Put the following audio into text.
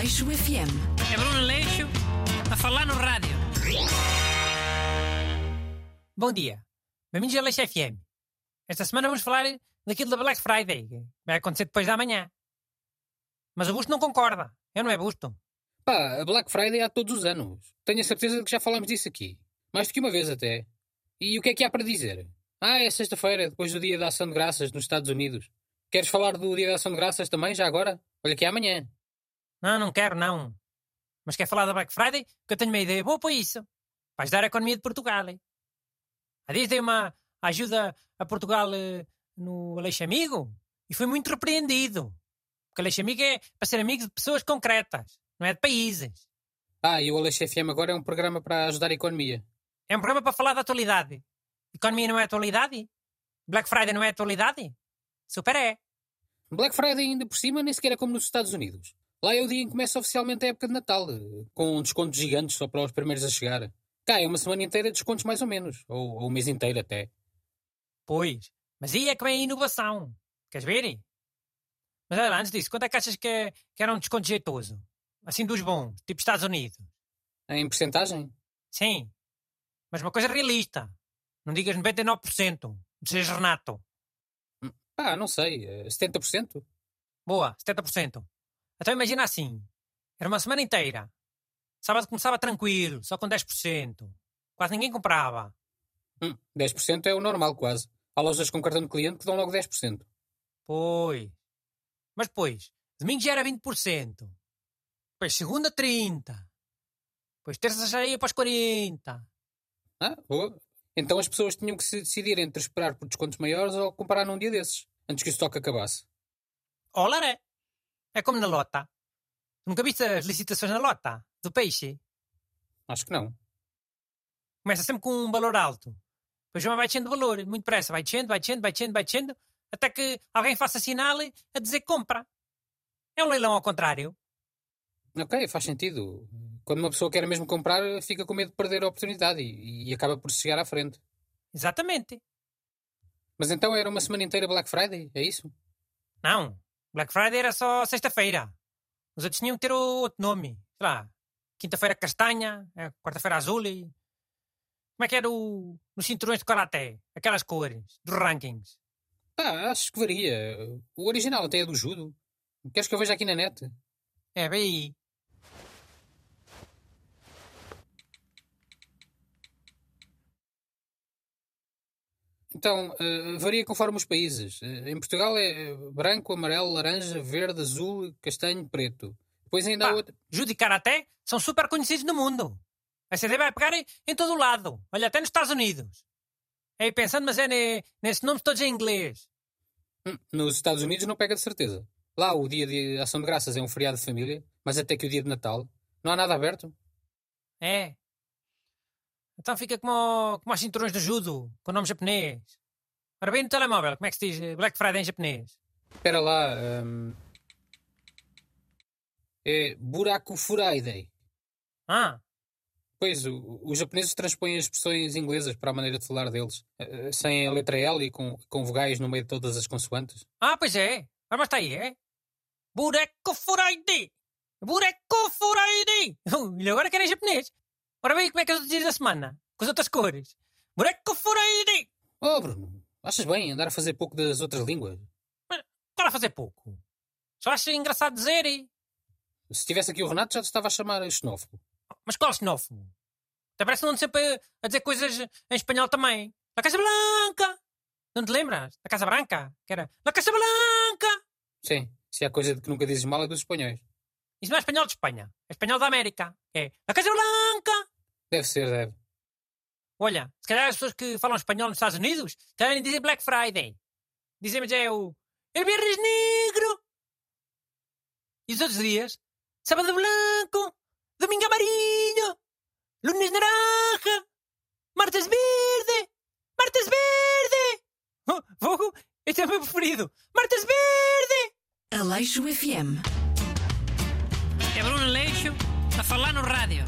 Aleixo FM. É Bruno Leixo a falar no rádio. Bom dia. Bem-vindos a Leixo FM. Esta semana vamos falar daquilo da Black Friday, que vai acontecer depois da manhã. Mas o Busto não concorda. Eu não é Busto. Pá, a Black Friday há todos os anos. Tenho a certeza de que já falámos disso aqui. Mais do que uma vez até. E o que é que há para dizer? Ah, é sexta-feira, depois do Dia da Ação de Graças nos Estados Unidos. Queres falar do Dia da Ação de Graças também, já agora? Olha que é amanhã. Não, não quero, não. Mas quer falar da Black Friday? Que eu tenho uma ideia boa para isso. Para ajudar a economia de Portugal. hein? Há dias dei uma ajuda a Portugal eh, no Aleixo Amigo e fui muito repreendido. Porque Aleixo Amigo é para ser amigo de pessoas concretas, não é de países. Ah, e o Aleixo FM agora é um programa para ajudar a economia. É um programa para falar da atualidade. Economia não é atualidade? Black Friday não é atualidade? Super é. Black Friday ainda por cima nem sequer é como nos Estados Unidos. Lá é o dia em que começa oficialmente a época de Natal, eh, com descontos gigantes só para os primeiros a chegar. Cá é uma semana inteira de descontos mais ou menos, ou, ou um mês inteiro até. Pois. Mas aí é que vem a inovação. Queres ver? Mas olha, lá, antes disso, quanto é que achas que, é- que era um desconto jeitoso? Assim dos bons, tipo Estados Unidos. Em percentagem? Sim. Mas uma coisa realista. Não digas 99%. Não sejas Renato. Ah, não sei, eh, 70%? Boa, 70%. Então imagina assim. Era uma semana inteira. Sábado começava tranquilo, só com 10%. Quase ninguém comprava. Hum, 10% é o normal quase. Há lojas com cartão de cliente que dão logo 10%. Pois. Mas depois, domingo já era 20%. Depois segunda 30%. Depois terça já ia para os 40%. Ah, boa. Então as pessoas tinham que se decidir entre esperar por descontos maiores ou comprar num dia desses, antes que o estoque acabasse. Olha, é. É como na lota. Nunca viste as licitações na lota? Do peixe? Acho que não. Começa sempre com um valor alto. Depois vai descendo o valor, muito depressa. Vai descendo, vai descendo, vai descendo, vai descendo. Até que alguém faça sinal a dizer compra. É um leilão ao contrário. Ok, faz sentido. Quando uma pessoa quer mesmo comprar, fica com medo de perder a oportunidade e, e acaba por chegar à frente. Exatamente. Mas então era uma semana inteira Black Friday? É isso? Não. Black Friday era só sexta-feira. Os outros tinham que ter outro nome. Sei lá. Quinta-feira castanha, eh, quarta-feira azul e... Como é que era o... nos cinturões de karaté? Aquelas cores, dos rankings. Ah, acho que varia. O original até é do judo. Queres que eu veja aqui na net? É, bem aí. Então, eh, varia conforme os países. Eh, em Portugal é branco, amarelo, laranja, verde, azul, castanho, preto. Depois ainda há outro. judo e karaté são super conhecidos no mundo. A CD vai pegar em, em todo o lado. Olha, até nos Estados Unidos. É pensando, mas é ne, nesses nomes todos em inglês. Hum, Nos Estados Unidos não pega de certeza. Lá o dia de ação de graças é um feriado de família, mas até que o dia de Natal não há nada aberto. É. Então fica como, como os cinturões do judo, com nome japonês. Ora bem no telemóvel, como é que se diz eh, Black Friday em japonês? Espera lá. hum, É buraco Friday. Ah, Pois, os japoneses transpõem as expressões inglesas para a maneira de falar deles, eh, sem a letra L e com, com vogais no meio de todas as consoantes. ah pois é. Ora, mas está aí, é? Bureko Friday! Bureko Friday! E agora querem japonês. Ora bem, como é que é os dias da semana? Com as outras cores. Bureko Friday! Oh, Bruno, achas bem andar a fazer pouco das outras línguas? Para a fazer pouco. Só acho engraçado dizer e... Se tivesse aqui o Renato, já te estava a chamar xenófobo. Mas qual xenófobo? Até parece que não sempre a, a dizer coisas em espanhol também. La Casa Blanca! Não te lembras? Da Casa Branca? Que era La Casa Blanca! Sim, se há coisa de que nunca dizes mal é dos espanhóis. Isso não é espanhol de Espanha. É espanhol da América. É La Casa Blanca! Deve ser, deve. Olha, se calhar as pessoas que falam espanhol nos Estados Unidos querem dizer Black Friday. Dizem, mas é o... El Viernes Negro! E os outros dias? Sábado Blanco! Domingo Amarillo! Lunes Naranja! Martes Verde! Martes Verde! Oh, fogo! Este é o meu preferido! Martes Verde! Aleixo FM. É Bruno Leixo a falar no rádio.